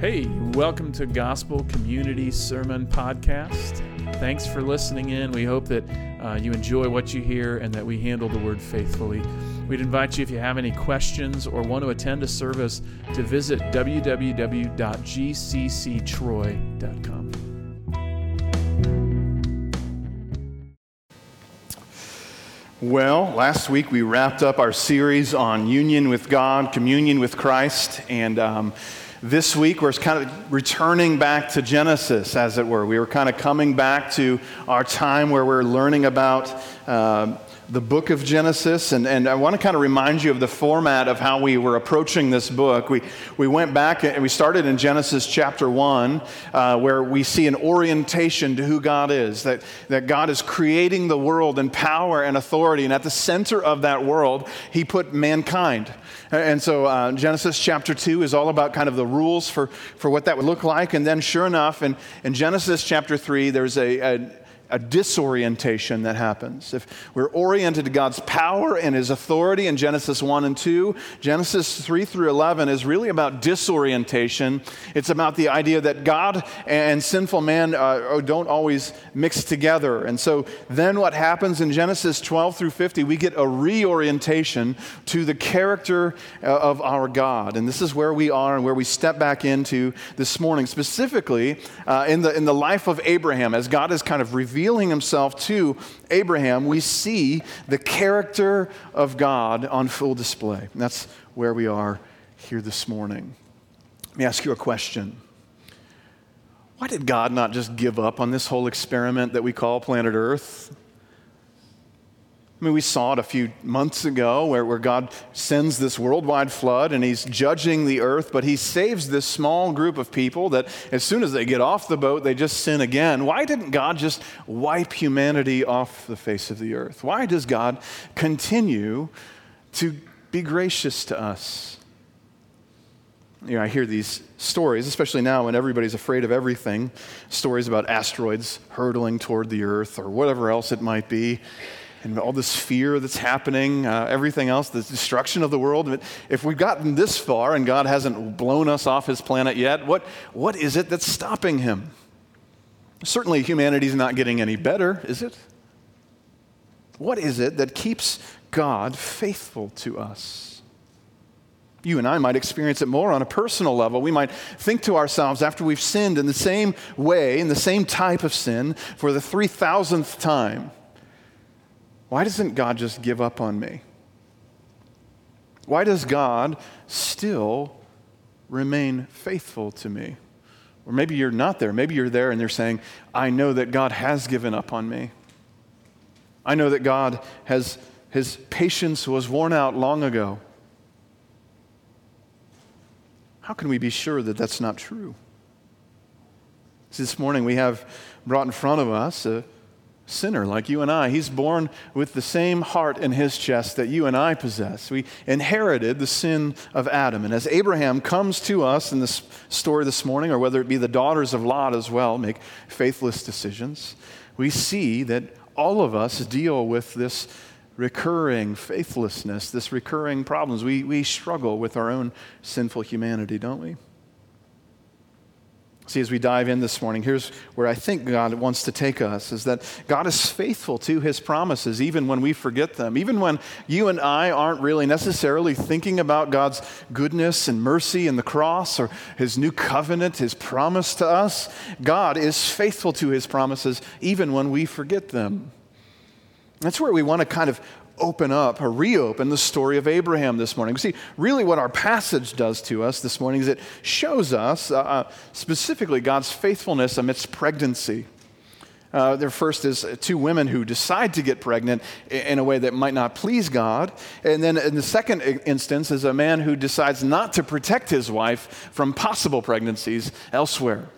Hey, welcome to Gospel Community Sermon Podcast. Thanks for listening in. We hope that uh, you enjoy what you hear and that we handle the word faithfully. We'd invite you, if you have any questions or want to attend a service, to visit www.gcctroy.com. Well, last week we wrapped up our series on union with God, communion with Christ, and um, this week, we're kind of returning back to Genesis, as it were. We were kind of coming back to our time where we're learning about uh, the book of Genesis, and, and I want to kind of remind you of the format of how we were approaching this book. We, we went back and we started in Genesis chapter 1, uh, where we see an orientation to who God is, that, that God is creating the world in power and authority, and at the center of that world, He put mankind. And so uh, Genesis chapter 2 is all about kind of the rules for, for what that would look like. And then, sure enough, in, in Genesis chapter 3, there's a, a a disorientation that happens. If we're oriented to God's power and His authority in Genesis 1 and 2, Genesis 3 through 11 is really about disorientation. It's about the idea that God and sinful man uh, don't always mix together. And so then what happens in Genesis 12 through 50, we get a reorientation to the character uh, of our God. And this is where we are and where we step back into this morning, specifically uh, in, the, in the life of Abraham, as God is kind of revealed revealing himself to Abraham, we see the character of God on full display. And that's where we are here this morning. Let me ask you a question. Why did God not just give up on this whole experiment that we call planet Earth? I mean, we saw it a few months ago where, where God sends this worldwide flood and he's judging the earth, but he saves this small group of people that as soon as they get off the boat, they just sin again. Why didn't God just wipe humanity off the face of the earth? Why does God continue to be gracious to us? You know, I hear these stories, especially now when everybody's afraid of everything stories about asteroids hurtling toward the earth or whatever else it might be and all this fear that's happening, uh, everything else, the destruction of the world. If we've gotten this far and God hasn't blown us off his planet yet, what, what is it that's stopping him? Certainly, humanity's not getting any better, is it? What is it that keeps God faithful to us? You and I might experience it more on a personal level. We might think to ourselves after we've sinned in the same way, in the same type of sin, for the 3,000th time why doesn't God just give up on me? Why does God still remain faithful to me? Or maybe you're not there. Maybe you're there and they're saying, I know that God has given up on me. I know that God has, his patience was worn out long ago. How can we be sure that that's not true? This morning we have brought in front of us a sinner like you and I. He's born with the same heart in his chest that you and I possess. We inherited the sin of Adam. And as Abraham comes to us in this story this morning, or whether it be the daughters of Lot as well, make faithless decisions, we see that all of us deal with this recurring faithlessness, this recurring problems. We, we struggle with our own sinful humanity, don't we? See, as we dive in this morning, here's where I think God wants to take us is that God is faithful to his promises, even when we forget them. Even when you and I aren't really necessarily thinking about God's goodness and mercy and the cross or his new covenant, his promise to us, God is faithful to his promises, even when we forget them. That's where we want to kind of open up or reopen the story of Abraham this morning. See, really, what our passage does to us this morning is it shows us uh, uh specifically God's faithfulness amidst pregnancy. Uh, there first is two women who decide to get pregnant in a way that might not please God. And then in the second instance is a man who decides not to protect his wife from possible pregnancies elsewhere.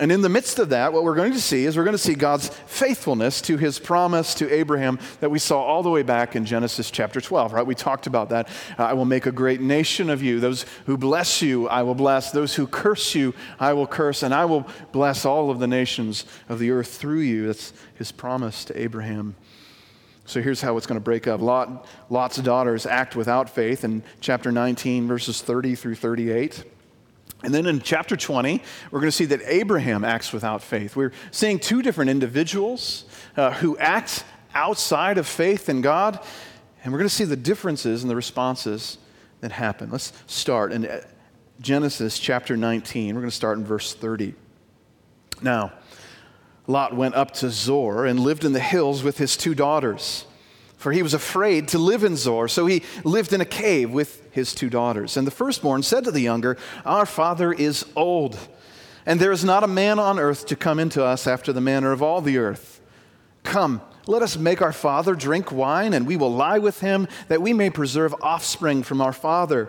And in the midst of that, what we're going to see is we're going to see God's faithfulness to his promise to Abraham that we saw all the way back in Genesis chapter 12, right? We talked about that. Uh, I will make a great nation of you. Those who bless you, I will bless. Those who curse you, I will curse. And I will bless all of the nations of the earth through you. That's his promise to Abraham. So here's how it's going to break up. Lot, Lot's daughters act without faith in chapter 19, verses 30 through 38. And then in chapter 20, we're going to see that Abraham acts without faith. We're seeing two different individuals uh, who act outside of faith in God, and we're going to see the differences in the responses that happen. Let's start in uh, Genesis chapter 19. We're going to start in verse 30. Now, Lot went up to Zoar and lived in the hills with his two daughters for he was afraid to live in Zoar. So he lived in a cave with his two daughters. And the firstborn said to the younger, Our father is old, and there is not a man on earth to come into us after the manner of all the earth. Come, let us make our father drink wine, and we will lie with him, that we may preserve offspring from our father.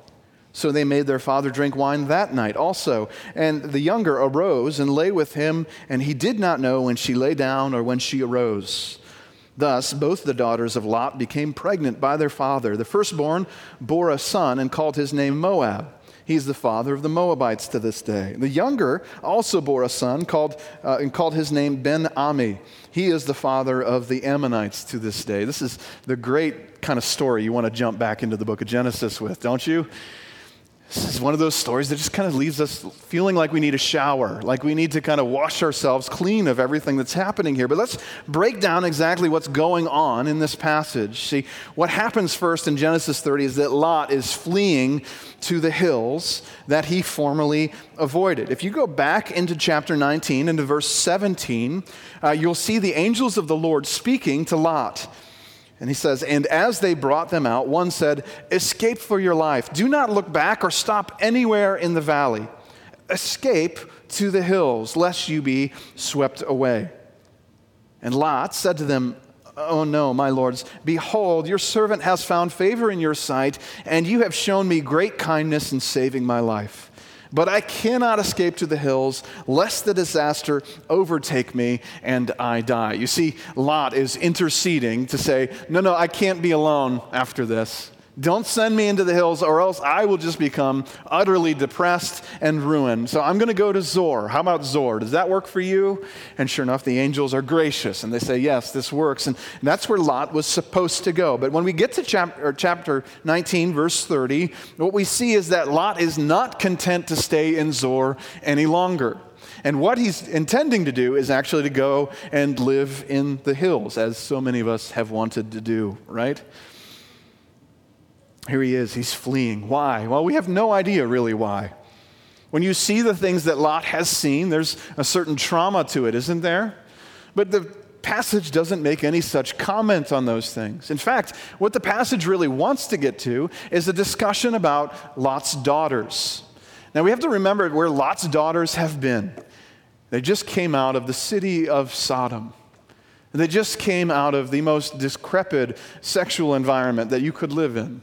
So they made their father drink wine that night also. And the younger arose and lay with him, and he did not know when she lay down or when she arose. Thus, both the daughters of Lot became pregnant by their father. The firstborn bore a son and called his name Moab. He's the father of the Moabites to this day. The younger also bore a son called, uh, and called his name Ben Ami. He is the father of the Ammonites to this day. This is the great kind of story you want to jump back into the book of Genesis with, don't you? This is one of those stories that just kind of leaves us feeling like we need a shower, like we need to kind of wash ourselves clean of everything that's happening here. But let's break down exactly what's going on in this passage. See, what happens first in Genesis 30 is that Lot is fleeing to the hills that he formerly avoided. If you go back into chapter 19, into verse 17, uh, you'll see the angels of the Lord speaking to Lot. And he says, And as they brought them out, one said, Escape for your life. Do not look back or stop anywhere in the valley. Escape to the hills, lest you be swept away. And Lot said to them, Oh no, my lords, behold, your servant has found favor in your sight, and you have shown me great kindness in saving my life. But I cannot escape to the hills, lest the disaster overtake me and I die. You see, Lot is interceding to say, No, no, I can't be alone after this. Don't send me into the hills, or else I will just become utterly depressed and ruined. So I'm going to go to Zoar. How about Zoar? Does that work for you? And sure enough, the angels are gracious and they say, Yes, this works. And that's where Lot was supposed to go. But when we get to chapter, chapter 19, verse 30, what we see is that Lot is not content to stay in Zoar any longer. And what he's intending to do is actually to go and live in the hills, as so many of us have wanted to do, right? Here he is, he's fleeing. Why? Well, we have no idea really why. When you see the things that Lot has seen, there's a certain trauma to it, isn't there? But the passage doesn't make any such comment on those things. In fact, what the passage really wants to get to is a discussion about Lot's daughters. Now, we have to remember where Lot's daughters have been. They just came out of the city of Sodom. They just came out of the most decrepit sexual environment that you could live in.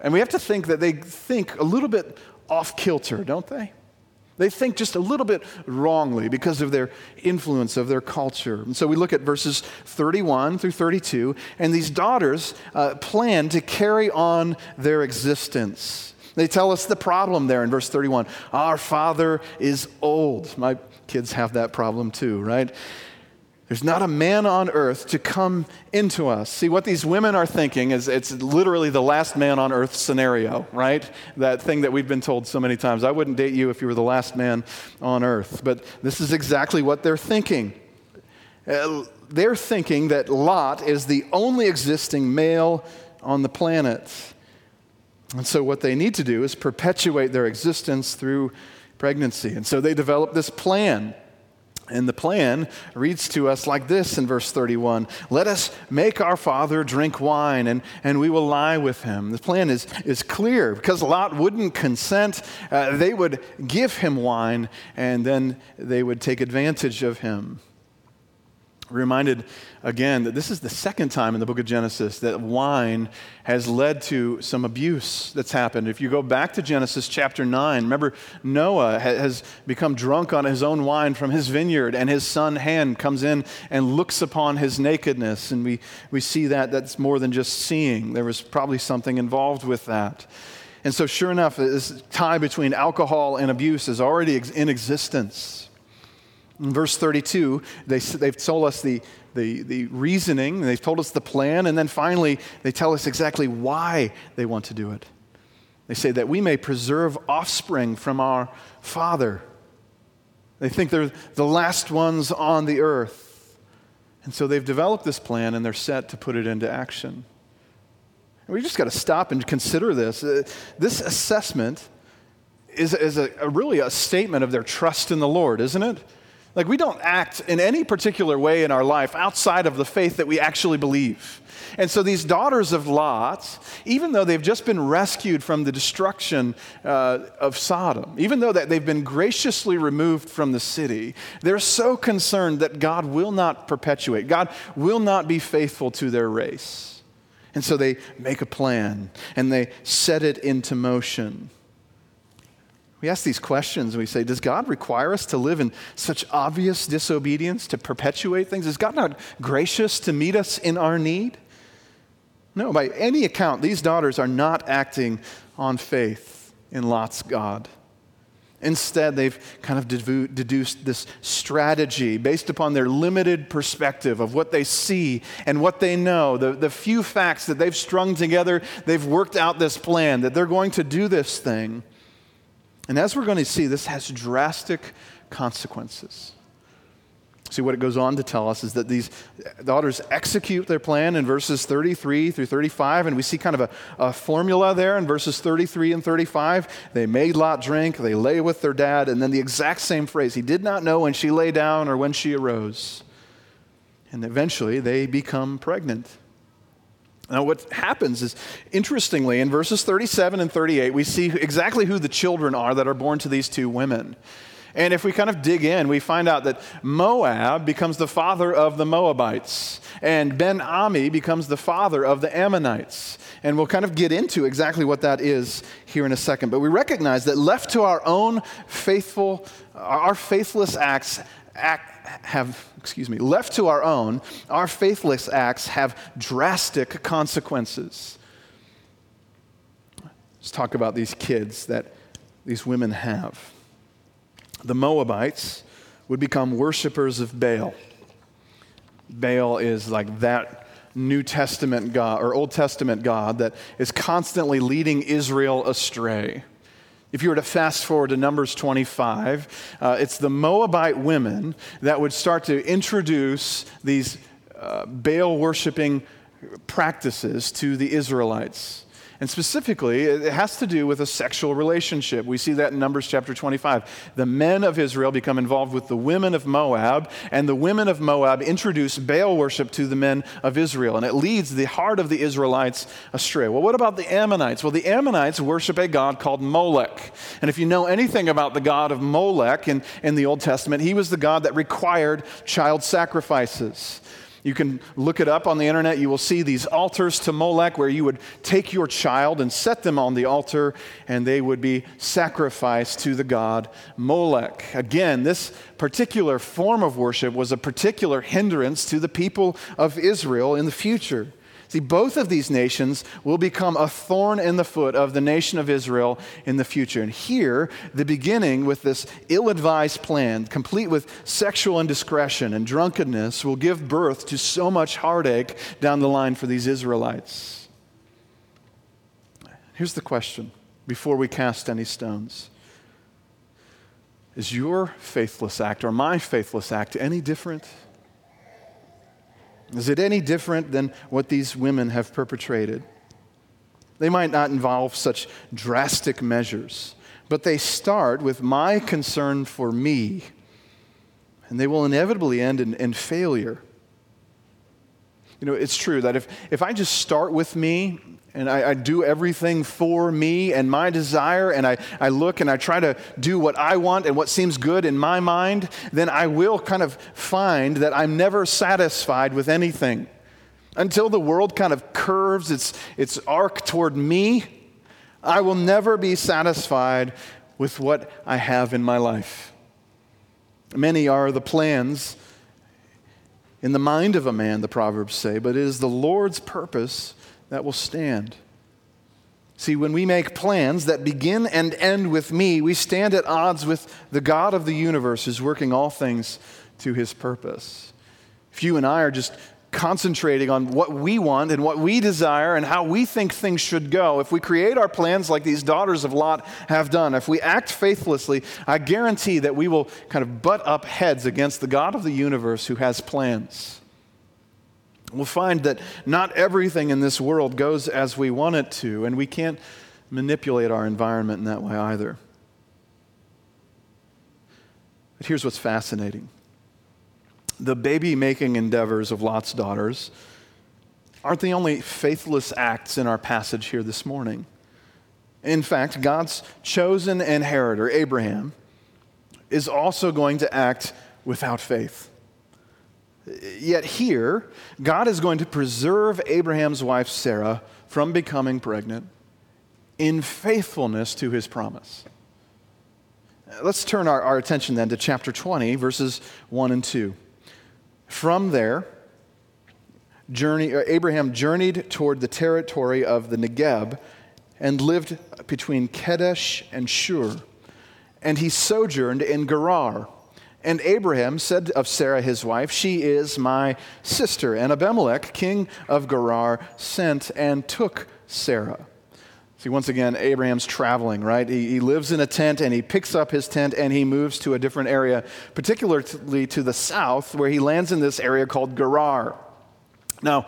And we have to think that they think a little bit off kilter, don't they? They think just a little bit wrongly because of their influence of their culture. And so we look at verses 31 through 32, and these daughters uh, plan to carry on their existence. They tell us the problem there in verse 31. Our father is old. My kids have that problem too, right? There's not a man on earth to come into us. See, what these women are thinking is it's literally the last man on earth scenario, right? That thing that we've been told so many times. I wouldn't date you if you were the last man on earth. But this is exactly what they're thinking. Uh, they're thinking that Lot is the only existing male on the planet. And so, what they need to do is perpetuate their existence through pregnancy. And so, they develop this plan and the plan reads to us like this in verse 31 Let us make our father drink wine, and, and we will lie with him. The plan is, is clear because Lot wouldn't consent. Uh, they would give him wine, and then they would take advantage of him. Reminded again that this is the second time in the book of Genesis that wine has led to some abuse that's happened. If you go back to Genesis chapter 9, remember Noah has become drunk on his own wine from his vineyard, and his son Ham comes in and looks upon his nakedness. And we, we see that that's more than just seeing, there was probably something involved with that. And so, sure enough, this tie between alcohol and abuse is already in existence. In verse 32, they, they've told us the, the, the reasoning, they've told us the plan, and then finally they tell us exactly why they want to do it. They say that we may preserve offspring from our father. They think they're the last ones on the earth. And so they've developed this plan and they're set to put it into action. And we just got to stop and consider this. Uh, this assessment is, is a, a really a statement of their trust in the Lord, isn't it? Like, we don't act in any particular way in our life outside of the faith that we actually believe. And so, these daughters of Lot, even though they've just been rescued from the destruction uh, of Sodom, even though that they've been graciously removed from the city, they're so concerned that God will not perpetuate, God will not be faithful to their race. And so, they make a plan and they set it into motion. We ask these questions and we say, Does God require us to live in such obvious disobedience to perpetuate things? Is God not gracious to meet us in our need? No, by any account, these daughters are not acting on faith in Lot's God. Instead, they've kind of deduced this strategy based upon their limited perspective of what they see and what they know, the, the few facts that they've strung together. They've worked out this plan that they're going to do this thing. And as we're going to see, this has drastic consequences. See, what it goes on to tell us is that these daughters execute their plan in verses 33 through 35, and we see kind of a, a, formula there in verses 33 and 35. They made Lot drink, they lay with their dad, and then the exact same phrase He did not know when she lay down or when she arose. And eventually they become pregnant. Now, what happens is, interestingly, in verses 37 and 38, we see exactly who the children are that are born to these two women. And if we kind of dig in, we find out that Moab becomes the father of the Moabites, and Ben Ami becomes the father of the Ammonites. And we'll kind of get into exactly what that is here in a second. But we recognize that left to our own faithful, our faithless acts, act, have, excuse me, left to our own, our faithless acts have drastic consequences. Let's talk about these kids that these women have. The Moabites would become worshipers of Baal. Baal is like that New Testament God or Old Testament God that is constantly leading Israel astray. If you were to fast forward to Numbers 25, uh, it's the Moabite women that would start to introduce these uh, Baal worshiping practices to the Israelites. And specifically, it has to do with a sexual relationship. We see that in Numbers chapter 25. The men of Israel become involved with the women of Moab, and the women of Moab introduce Baal worship to the men of Israel, and it leads the heart of the Israelites astray. Well, what about the Ammonites? Well, the Ammonites worship a god called Molech. And if you know anything about the god of Molech in, in the Old Testament, he was the god that required child sacrifices. You can look it up on the internet. You will see these altars to Molech where you would take your child and set them on the altar and they would be sacrificed to the god Molech. Again, this particular form of worship was a particular hindrance to the people of Israel in the future. See, both of these nations will become a thorn in the foot of the nation of Israel in the future. And here, the beginning with this ill advised plan, complete with sexual indiscretion and drunkenness, will give birth to so much heartache down the line for these Israelites. Here's the question before we cast any stones Is your faithless act or my faithless act any different? Is it any different than what these women have perpetrated? They might not involve such drastic measures, but they start with my concern for me, and they will inevitably end in, in failure. You know, it's true that if, if I just start with me and I, I, do everything for me and my desire, and I, I look and I try to do what I want and what seems good in my mind, then I will kind of find that I'm never satisfied with anything. Until the world kind of curves its, its arc toward me, I will never be satisfied with what I have in my life. Many are the plans in the mind of a man, the Proverbs say, but it is the Lord's purpose that will stand. See, when we make plans that begin and end with me, we stand at odds with the God of the universe who's working all things to his purpose. If you and I are just concentrating on what we want and what we desire and how we think things should go, if we create our plans like these daughters of Lot have done, if we act faithlessly, I guarantee that we will kind of butt up heads against the God of the universe who has plans. We'll find that not everything in this world goes as we want it to, and we can't manipulate our environment in that way either. But here's what's fascinating the baby making endeavors of Lot's daughters aren't the only faithless acts in our passage here this morning. In fact, God's chosen inheritor, Abraham, is also going to act without faith. Yet here, God is going to preserve Abraham's wife Sarah from becoming pregnant in faithfulness to his promise. Let's turn our, our attention then to chapter 20, verses 1 and 2. From there, journey, uh, Abraham journeyed toward the territory of the Negeb and lived between Kadesh and Shur. And he sojourned in Gerar. And Abraham said of Sarah his wife, She is my sister. And Abimelech, king of Gerar, sent and took Sarah. See, once again, Abraham's traveling, right? He, he, lives in a tent and he picks up his tent and he moves to a different area, particularly to the south, where he lands in this area called Gerar. Now,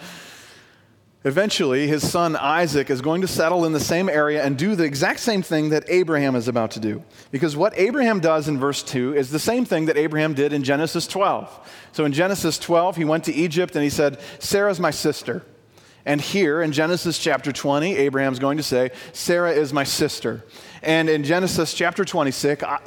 eventually, his son Isaac is going to settle in the same area and do the exact same thing that Abraham is about to do. Because what Abraham does in verse 2 is the same thing that Abraham did in Genesis 12. So in Genesis 12, he went to Egypt and he said, Sarah's my sister. And here in Genesis chapter 20, Abraham's going to say, Sarah is my sister. And in Genesis chapter 26, uh,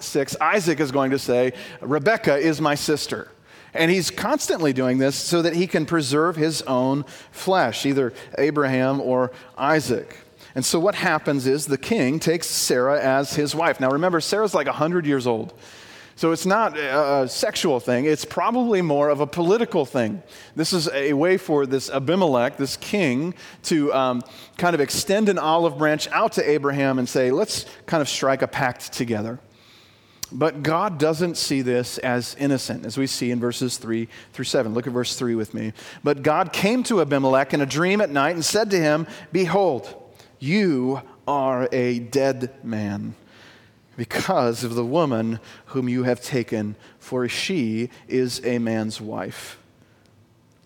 Isaac is going to say, Rebecca is my sister. And he's constantly doing this so that he can preserve his own flesh, either Abraham or Isaac. And so what happens is the king takes Sarah as his wife. Now remember, Sarah's like 100 years old. So it's not a sexual thing, it's probably more of a political thing. This is a way for this Abimelech, this king, to um, kind of extend an olive branch out to Abraham and say, let's kind of strike a pact together. But God doesn't see this as innocent, as we see in verses 3 through 7. Look at verse 3 with me. But God came to Abimelech in a dream at night and said to him, Behold, you are a dead man because of the woman whom you have taken, for she is a man's wife.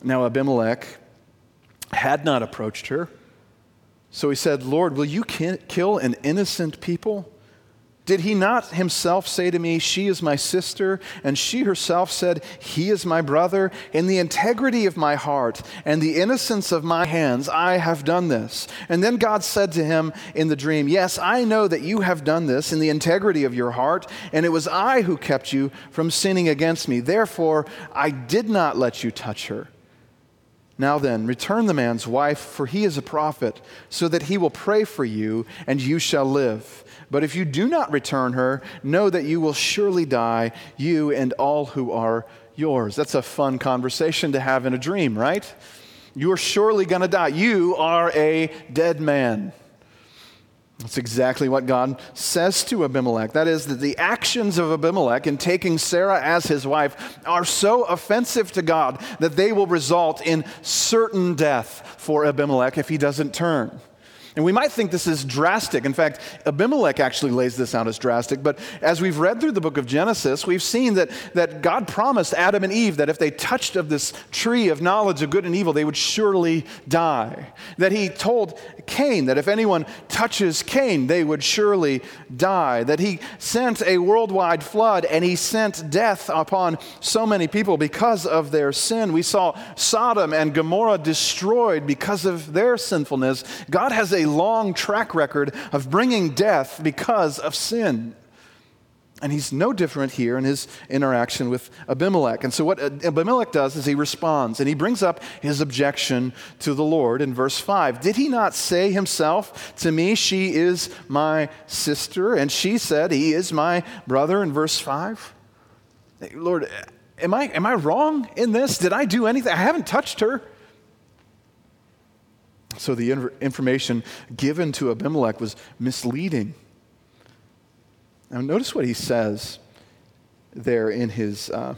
Now Abimelech had not approached her. So he said, Lord, will you kill an innocent people? Did he not himself say to me, She is my sister? And she herself said, He is my brother. In the integrity of my heart and the innocence of my hands, I have done this. And then God said to him in the dream, Yes, I know that you have done this in the integrity of your heart, and it was I who kept you from sinning against me. Therefore, I did not let you touch her. Now then, return the man's wife, for he is a prophet, so that he will pray for you, and you shall live. But if you do not return her, know that you will surely die, you and all who are yours. That's a fun conversation to have in a dream, right? You are surely going to die. You are a dead man. That's exactly what God says to Abimelech. That is, that the actions of Abimelech in taking Sarah as his wife are so offensive to God that they will result in certain death for Abimelech if he doesn't turn. And we might think this is drastic. In fact, Abimelech actually lays this out as drastic. But as we've read through the book of Genesis, we've seen that, that God promised Adam and Eve that if they touched of this tree of knowledge of good and evil, they would surely die. That he told Cain that if anyone touches Cain, they would surely die. That he sent a worldwide flood and he sent death upon so many people because of their sin. We saw Sodom and Gomorrah destroyed because of their sinfulness. God has a long track record of bringing death because of sin. And he's no different here in his interaction with Abimelech. And so, what Abimelech does is he responds and he brings up his objection to the Lord in verse 5. Did he not say himself to me, She is my sister? And she said, He is my brother in verse 5? Lord, am I, am I wrong in this? Did I do anything? I haven't touched her. So, the information given to Abimelech was misleading. Now, notice what he says there in his uh,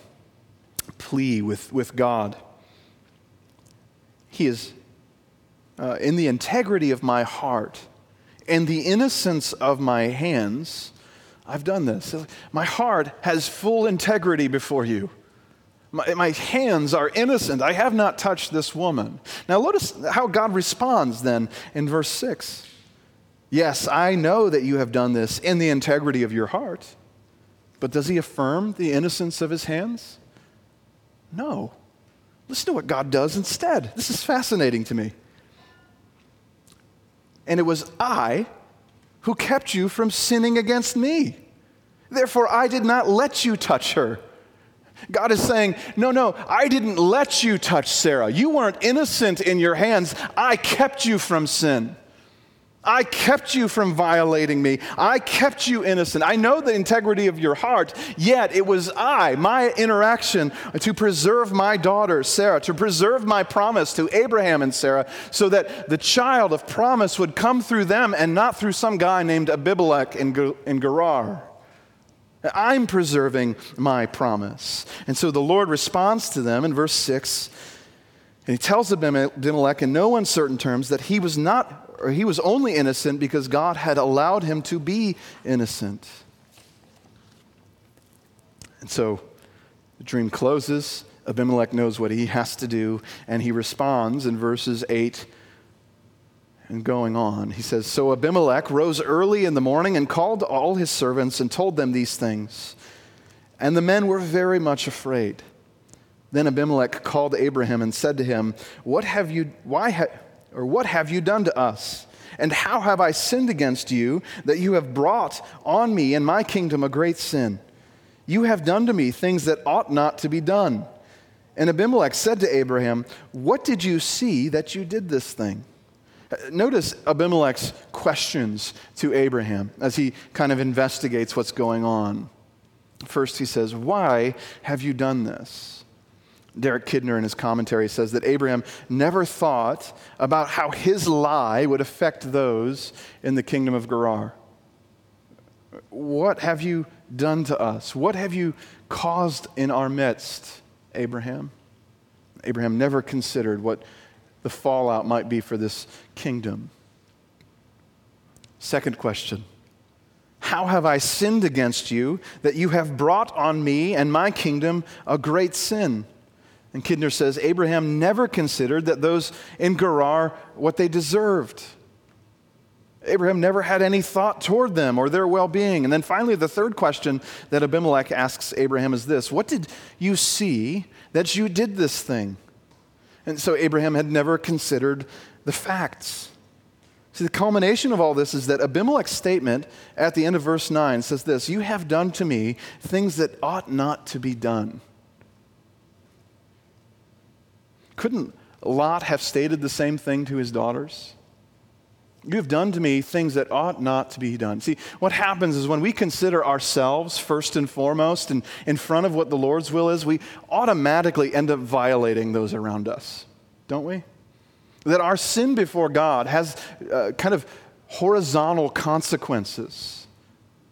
plea with, with God. He is, uh, in the integrity of my heart and the innocence of my hands, I've done this. My heart has full integrity before you. My, my, hands are innocent. I have not touched this woman. Now, notice how God responds then in verse 6. Yes, I know that you have done this in the integrity of your heart. But does he affirm the innocence of his hands? No. Listen to what God does instead. This is fascinating to me. And it was I who kept you from sinning against me. Therefore, I did not let you touch her. God is saying, No, no, I didn't let you touch Sarah. You weren't innocent in your hands. I kept you from sin. I kept you from violating me. I kept you innocent. I know the integrity of your heart, yet it was I, my interaction to preserve my daughter, Sarah, to preserve my promise to Abraham and Sarah, so that the child of promise would come through them and not through some guy named Abimelech in, in Gerar. I'm preserving my promise. And so the Lord responds to them in verse 6, and he tells Abimelech in no uncertain terms that he was not or he was only innocent because God had allowed him to be innocent. And so the dream closes. Abimelech knows what he has to do, and he responds in verses 8 and going on. He says So Abimelech rose early in the morning and called all his servants and told them these things. And the men were very much afraid. Then Abimelech called Abraham and said to him, What have you, why have or what have you done to us? And how have I sinned against you that you have brought on me and my kingdom a great sin? You have done to me things that ought not to be done. And Abimelech said to Abraham, What did you see that you did this thing? Notice Abimelech's questions to Abraham as he kind of investigates what's going on. First, he says, Why have you done this? Derek Kidner, in his commentary, says that Abraham never thought about how his lie would affect those in the kingdom of Gerar. What have you done to us? What have you caused in our midst, Abraham? Abraham never considered what the fallout might be for this kingdom. Second question How have I sinned against you that you have brought on me and my kingdom a great sin? And Kidner says Abraham never considered that those in Gerar what they deserved. Abraham never had any thought toward them or their well being. And then finally, the third question that Abimelech asks Abraham is this What did you see that you did this thing? And so Abraham had never considered the facts. See, the culmination of all this is that Abimelech's statement at the end of verse 9 says this You have done to me things that ought not to be done. Couldn't Lot have stated the same thing to his daughters? You have done to me things that ought not to be done. See, what happens is when we consider ourselves first and foremost and in front of what the Lord's will is, we automatically end up violating those around us, don't we? That our sin before God has uh, kind of horizontal consequences.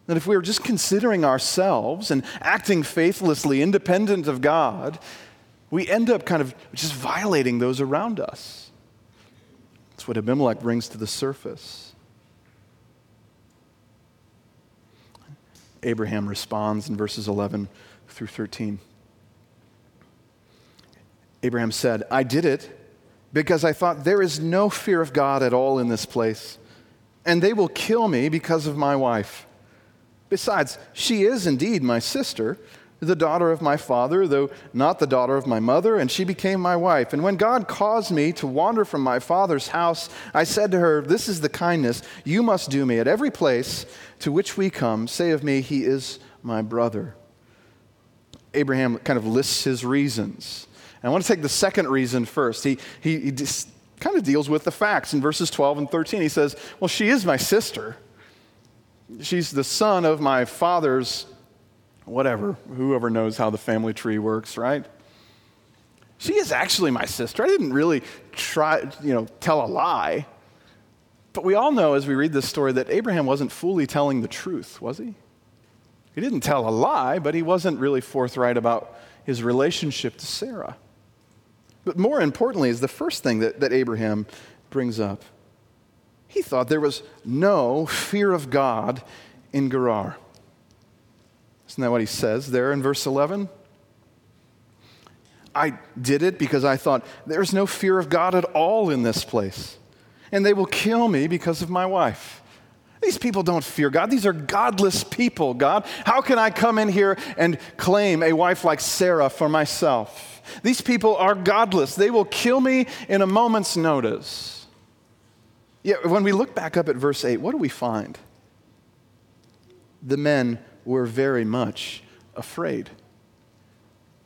That if we were just considering ourselves and acting faithlessly, independent of God, we end up kind of just violating those around us. That's what Abimelech brings to the surface. Abraham responds in verses 11 through 13. Abraham said, I did it because I thought there is no fear of God at all in this place, and they will kill me because of my wife. Besides, she is indeed my sister the daughter of my father, though not the daughter of my mother, and she became my wife. And when God caused me to wander from my father's house, I said to her, This is the kindness you must do me. At every place to which we come, say of me, He is my brother. Abraham kind of lists his reasons. And I want to take the second reason first. He, he, he kind of deals with the facts in verses 12 and 13. He says, Well, she is my sister. She's the son of my father's whatever, whoever knows how the family tree works, right? She is actually my sister. I didn't really try, you know, tell a lie. But we all know as we read this story that Abraham wasn't fully telling the truth, was he? He didn't tell a lie, but he wasn't really forthright about his relationship to Sarah. But more importantly, is the first thing that, that Abraham brings up. He thought there was no fear of God in Gerar. Isn't that what he says there in verse 11? I did it because I thought there's no fear of God at all in this place. And they will kill me because of my wife. These people don't fear God. These are godless people, God. How can I come in here and claim a wife like Sarah for myself? These people are godless. They will kill me in a moment's notice. Yet, when we look back up at verse 8, what do we find? The men were very much afraid.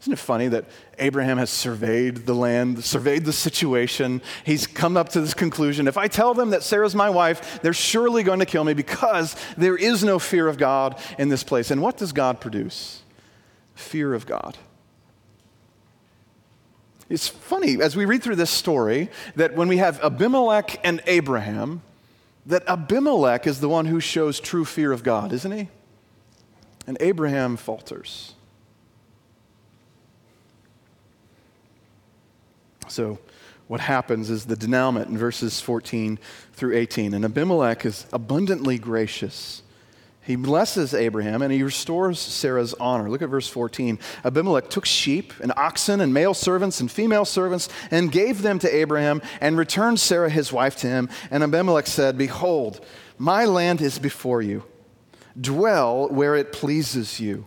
Isn't it funny that Abraham has surveyed the land, surveyed the situation? He's come up to this conclusion if I tell them that Sarah's my wife, they're surely going to kill me because there is no fear of God in this place. And what does God produce? Fear of God. It's funny as we read through this story that when we have Abimelech and Abraham, that Abimelech is the one who shows true fear of God, isn't he? And Abraham falters. So, what happens is the denouement in verses 14 through 18. And Abimelech is abundantly gracious. He blesses Abraham and he restores Sarah's honor. Look at verse 14. Abimelech took sheep and oxen and male servants and female servants and gave them to Abraham and returned Sarah his wife to him. And Abimelech said, Behold, my land is before you dwell where it pleases you.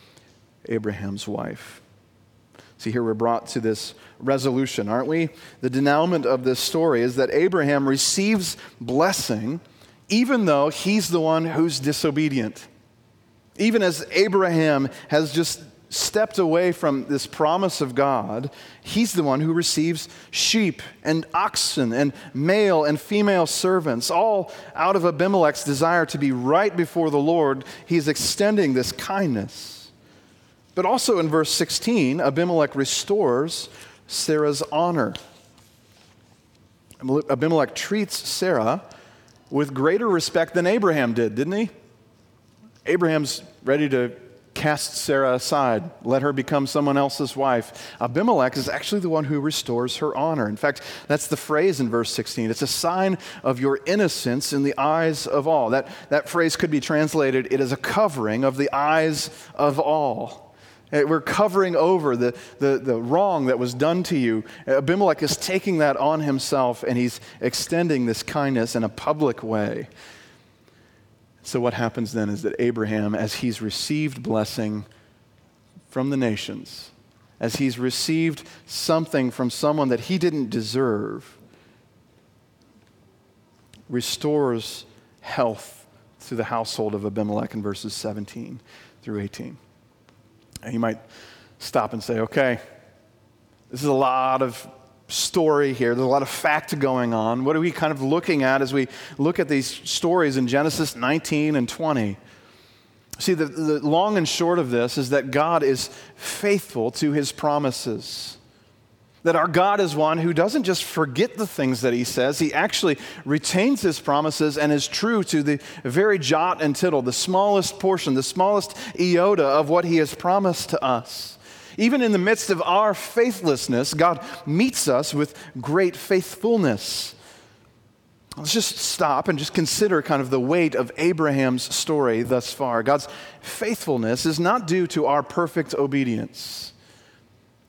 Abraham's wife. See, here we're brought to this resolution, aren't we? The denouement of this story is that Abraham receives blessing even though he's the one who's disobedient. Even as Abraham has just stepped away from this promise of God, he's the one who receives sheep and oxen and male and female servants, all out of Abimelech's desire to be right before the Lord. He's extending this kindness. But also in verse 16, Abimelech restores Sarah's honor. Abimelech treats Sarah with greater respect than Abraham did, didn't he? Abraham's ready to cast Sarah aside, let her become someone else's wife. Abimelech is actually the one who restores her honor. In fact, that's the phrase in verse 16. It's a sign of your innocence in the eyes of all. That, that phrase could be translated, it is a covering of the eyes of all. Eh, we're covering over the, the, the wrong that was done to you. Abimelech is taking that on himself and he's extending this kindness in a public way. So, what happens then is that Abraham, as he's received blessing from the nations, as he's received something from someone that he didn't deserve, restores health to the household of Abimelech in verses 17 through 18. And you might stop and say, okay, this is a lot of story here. There's a lot of fact going on. What are we kind of looking at as we look at these stories in Genesis 19 and 20? See, the, the long and short of this is that God is faithful to his promises. That our God is one who doesn't just forget the things that he says, he actually retains his promises and is true to the very jot and tittle, the smallest portion, the smallest iota of what he has promised to us. Even in the midst of our faithlessness, God meets us with great faithfulness. Let's just stop and just consider kind of the weight of Abraham's story thus far. God's faithfulness is not due to our perfect obedience.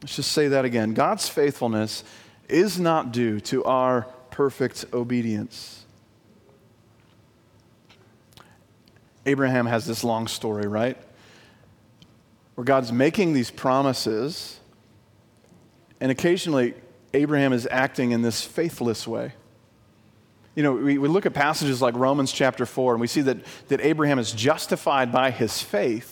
Let's just say that again. God's faithfulness is not due to our perfect obedience. Abraham has this long story, right? Where God's making these promises, and occasionally Abraham is acting in this faithless way. You know, we, we look at passages like Romans chapter 4, and we see that, that Abraham is justified by his faith.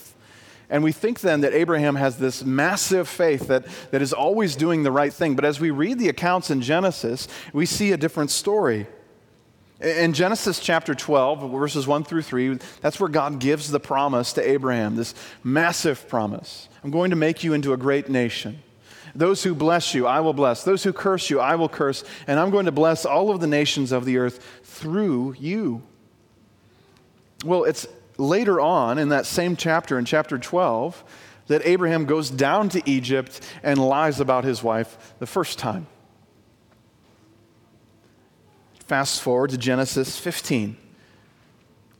And we think then that Abraham has this massive faith that, that is always doing the right thing. But as we read the accounts in Genesis, we see a different story. In Genesis chapter 12, verses 1 through 3, that's where God gives the promise to Abraham, this massive promise. I'm going to make you into a great nation. Those who bless you, I will bless. Those who curse you, I will curse. And I'm going to bless all of the nations of the earth through you. Well, it's later on in that same chapter, in chapter 12, that Abraham goes down to Egypt and lies about his wife the first time. Fast forward to Genesis 15.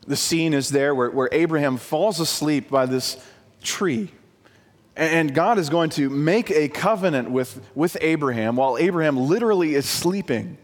The scene is there where, where Abraham falls asleep by this tree and God is going to make a covenant with, with Abraham while Abraham literally is sleeping.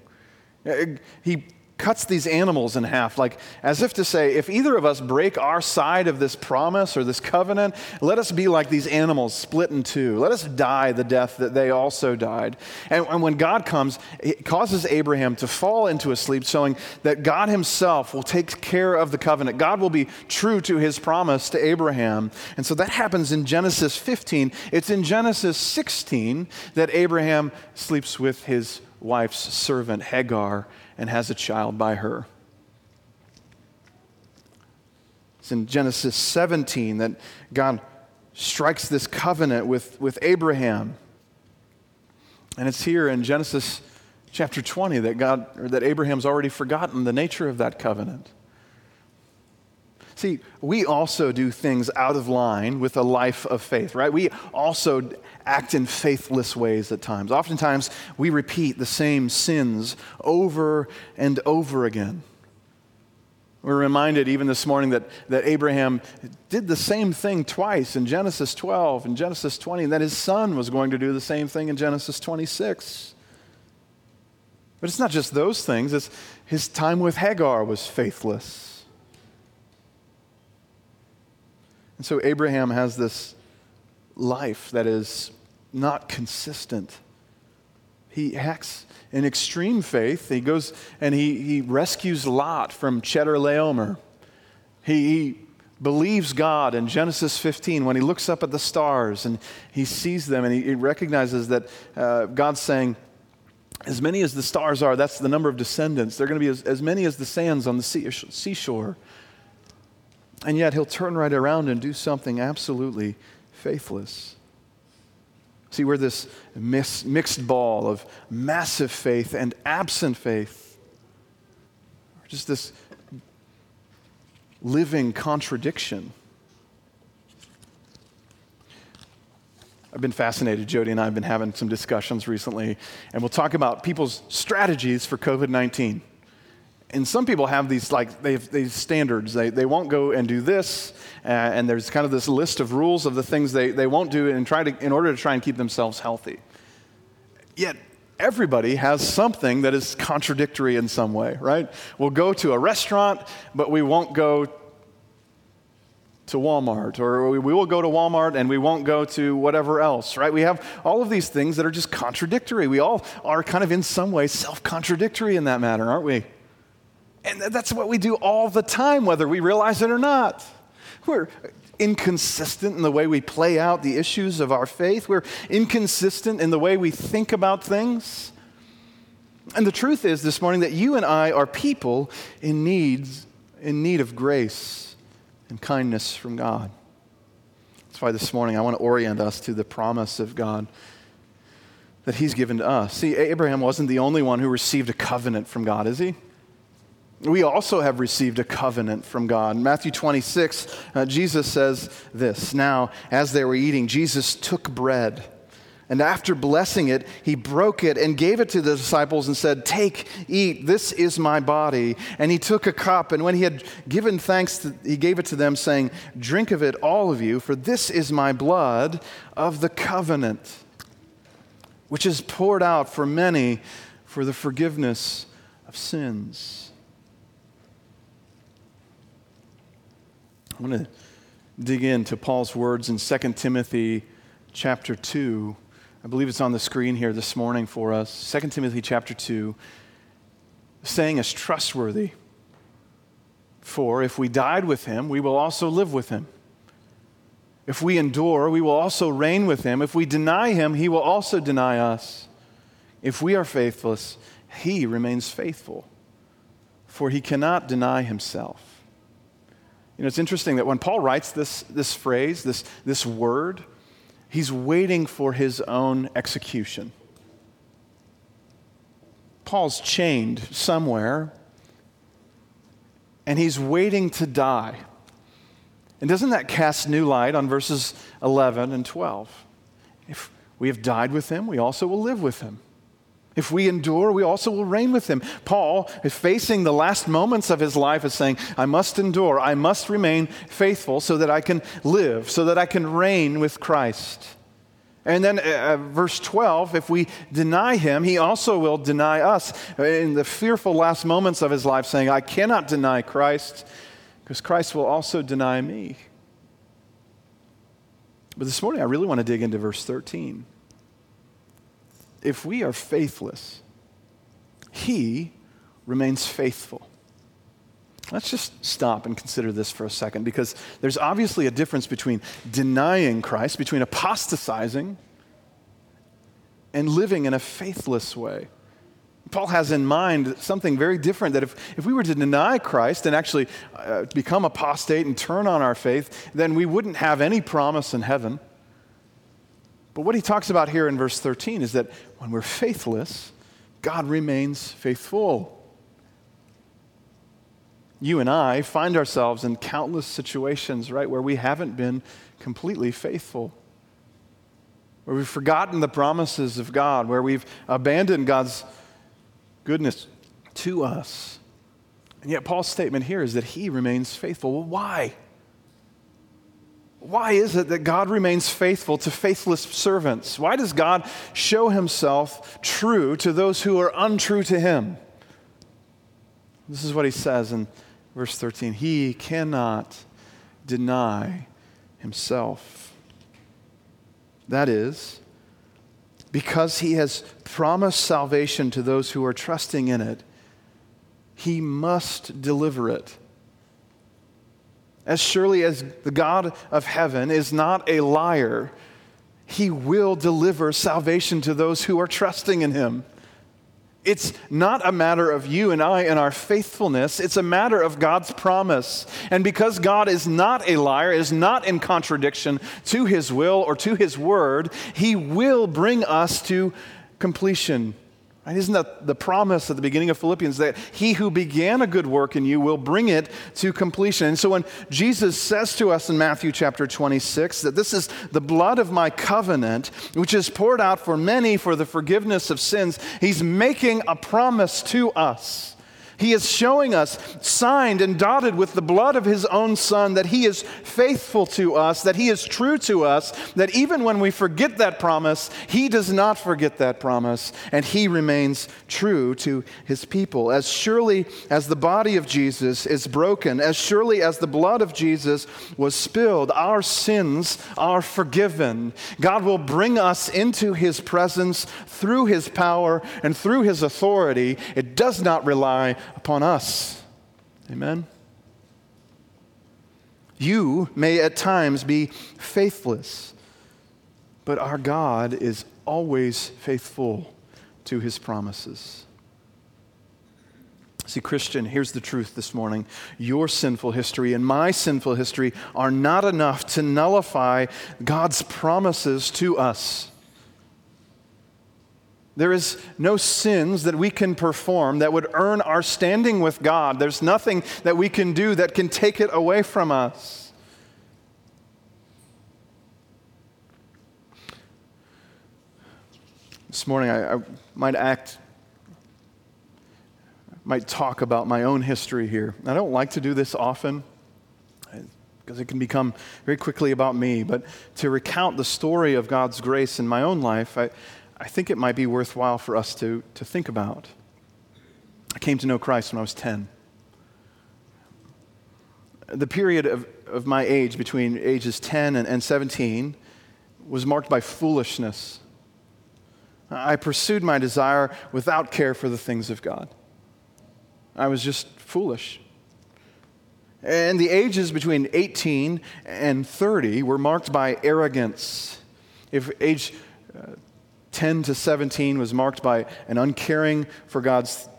He cuts these animals in half, like as if to say, if either of us break our side of this promise or this covenant, let us be like these animals split in two. Let us die the death that they also died. And, and when God comes, it causes Abraham to fall into a sleep, showing that God himself will take care of the covenant. God will be true to his promise to Abraham. And so that happens in Genesis 15. It's in Genesis 16 that Abraham sleeps with his wife's servant, Hagar and has a child by her. It's in Genesis 17 that God strikes this covenant with, with Abraham. And it's here in Genesis chapter 20 that God that Abraham's already forgotten the nature of that covenant. See, we also do things out of line with a life of faith, right? We also act in faithless ways at times. Oftentimes, we repeat the same sins over and over again. We're reminded even this morning that, that Abraham did the same thing twice in Genesis 12 and Genesis 20, and that his son was going to do the same thing in Genesis 26. But it's not just those things, it's his time with Hagar was faithless. And so Abraham has this life that is not consistent. He acts in extreme faith. He goes and he, he rescues Lot from Chedorlaomer. He, he believes God in Genesis 15 when he looks up at the stars and he sees them and he, he recognizes that uh, God's saying, as many as the stars are, that's the number of descendants. They're going to be as, as many as the sands on the sea, seashore. And yet he'll turn right around and do something absolutely faithless. See, we're this mixed ball of massive faith and absent faith. Just this living contradiction. I've been fascinated. Jody and I have been having some discussions recently, and we'll talk about people's strategies for COVID 19 and some people have these like they these standards they, they won't go and do this uh, and there's kind of this list of rules of the things they, they won't do and try to in order to try and keep themselves healthy yet everybody has something that is contradictory in some way right we'll go to a restaurant but we won't go to Walmart, or we will go to Walmart and we won't go to whatever else, right? We have all of these things that are just contradictory. We all are kind of in some way self contradictory in that matter, aren't we? And that's what we do all the time, whether we realize it or not. We're inconsistent in the way we play out the issues of our faith, we're inconsistent in the way we think about things. And the truth is this morning that you and I are people in need, in need of grace and kindness from God. That's why this morning I want to orient us to the promise of God that He's given to us. See, Abraham wasn't the only one who received a covenant from God, is he? We also have received a covenant from God. Matthew 26, uh, Jesus says this Now, as they were eating, Jesus took bread. And after blessing it, he broke it and gave it to the disciples and said, Take, eat, this is my body. And he took a cup, and when he had given thanks, to, he gave it to them, saying, Drink of it, all of you, for this is my blood of the covenant, which is poured out for many for the forgiveness of sins. I'm going to dig into Paul's words in 2 Timothy chapter 2. I believe it's on the screen here this morning for us. 2 Timothy chapter 2. saying is trustworthy. For if we died with him, we will also live with him. If we endure, we will also reign with him. If we deny him, he will also deny us. If we are faithless, he remains faithful, for he cannot deny himself. You know, it's interesting that when Paul writes this, this phrase, this, this word, he's waiting for his own execution. Paul's chained somewhere, and he's waiting to die. And doesn't that cast new light on verses 11 and 12? If we have died with him, we also will live with him. If we endure, we also will reign with him. Paul is facing the last moments of his life as saying, I must endure, I must remain faithful so that I can live, so that I can reign with Christ. And then uh, uh verse 12, if we deny him, he also will deny us in the fearful last moments of his life, saying, I cannot deny Christ because Christ will also deny me. But this morning, I really want to dig into verse 13 if we are faithless, he remains faithful. Let's just stop and consider this for a second because there's obviously a difference between denying Christ, between apostatizing and living in a faithless way. Paul has in mind something very different that if, if we were to deny Christ and actually uh, become apostate and turn on our faith, then we wouldn't have any promise in heaven. But what he talks about here in verse 13 is that when we're faithless, God remains faithful. You and I find ourselves in countless situations, right, where we haven't been completely faithful, where we've forgotten the promises of God, where we've abandoned God's goodness to us. And yet, Paul's statement here is that he remains faithful. Well, why? Why is it that God remains faithful to faithless servants? Why does God show himself true to those who are untrue to him? This is what he says in verse 13 He cannot deny himself. That is, because he has promised salvation to those who are trusting in it, he must deliver it as surely as the God of heaven is not a liar, he will deliver salvation to those who are trusting in him. It's not a matter of you and I and our faithfulness. It's a matter of God's promise. And because God is not a liar, is not in contradiction to his will or to his word, he will bring us to completion Right? Isn't that the promise at the beginning of Philippians that he who began a good work in you will bring it to completion? And so when Jesus says to us in Matthew chapter 26 that this is the blood of my covenant, which is poured out for many for the forgiveness of sins, he's making a promise to us. He is showing us, signed and dotted with the blood of his own son, that he is faithful to us, that he is true to us, that even when we forget that promise, he does not forget that promise, and he remains true to his people. As surely as the body of Jesus is broken, as surely as the blood of Jesus was spilled, our sins are forgiven. God will bring us into his presence through his power and through his authority. It does not rely upon us. Amen? You may at times be faithless, but our God is always faithful to his promises. See, Christian, here's the truth this morning. Your sinful history and my sinful history are not enough to nullify God's promises to us. There is no sins that we can perform that would earn our standing with God. There's nothing that we can do that can take it away from us. This morning, I, I might act, might talk about my own history here. I don't like to do this often because it can become very quickly about me, but to recount the story of God's grace in my own life, I, I think it might be worthwhile for us to, to think about. I came to know Christ when I was 10. The period of, of my age, between ages 10 and, and 17, was marked by foolishness. I pursued my desire without care for the things of God. I was just foolish. And the ages between 18 and 30 were marked by arrogance. If age uh, 10 to 17 was marked by an uncaring for God's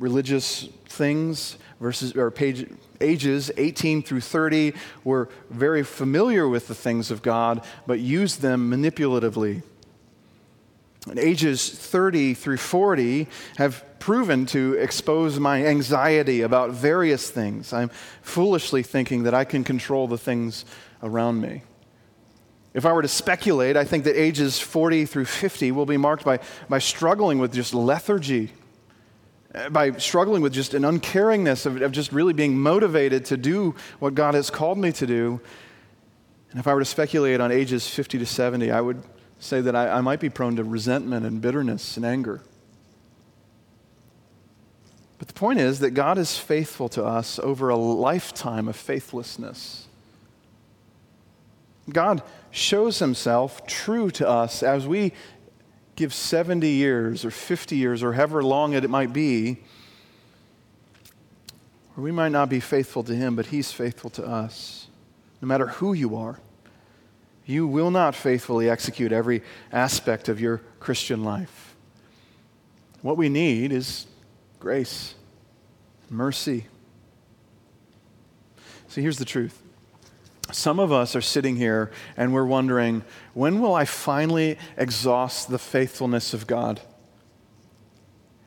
religious things, versus, or page, ages 18 through 30 were very familiar with the things of God, but used them manipulatively. And ages 30 through 40 have proven to expose my anxiety about various things. I'm foolishly thinking that I can control the things around me. If I were to speculate, I think that ages 40 through 50 will be marked by, by struggling with just lethargy, uh, by struggling with just an uncaringness of, of just really being motivated to do what God has called me to do. And if I were to speculate on ages 50 to 70, I would say that I, I might be prone to resentment and bitterness and anger. But the point is that God is faithful to us over a lifetime of faithlessness. God shows himself true to us as we give 70 years or 50 years or however long it might be, Or we might not be faithful to him, but he's faithful to us. No matter who you are, you will not faithfully execute every aspect of your Christian life. What we need is grace, mercy. See, here's the truth some of us are sitting here and we're wondering, when will I finally exhaust the faithfulness of God?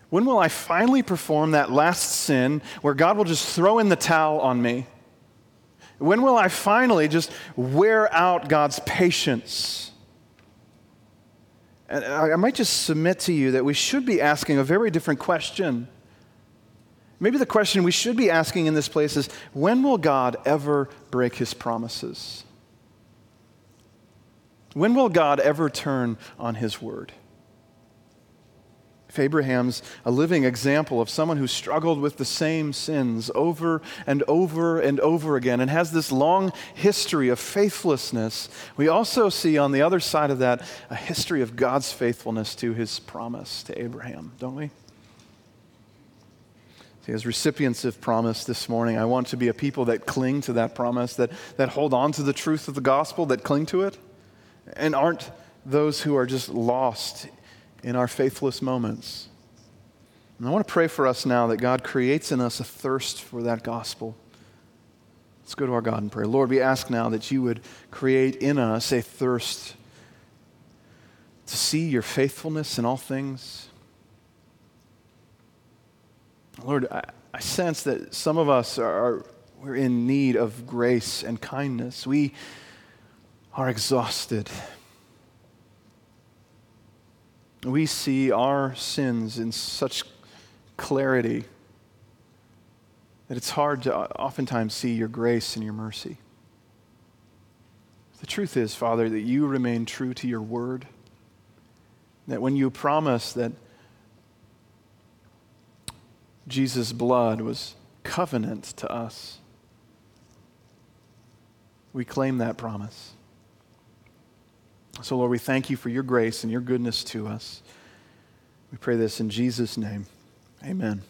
When will I finally perform that last sin where God will just throw in the towel on me? When will I finally just wear out God's patience? And I might just submit to you that we should be asking a very different question. Maybe the question we should be asking in this place is when will God ever break his promises? When will God ever turn on his word? If Abraham's a living example of someone who struggled with the same sins over and over and over again and has this long history of faithlessness, we also see on the other side of that a history of God's faithfulness to his promise to Abraham, don't we? See, as recipients of promise this morning, I want to be a people that cling to that promise, that, that hold on to the truth of the gospel, that cling to it, and aren't those who are just lost in our faithless moments. And I want to pray for us now that God creates in us a thirst for that gospel. Let's go to our God and pray. Lord, we ask now that you would create in us a thirst to see your faithfulness in all things Lord, I, I sense that some of us are, we're in need of grace and kindness. We are exhausted. We see our sins in such clarity that it's hard to oftentimes see your grace and your mercy. The truth is, Father, that you remain true to your word. That when you promise that Jesus' blood was covenant to us. We claim that promise. So, Lord, we thank you for your grace and your goodness to us. We pray this in Jesus' name. Amen.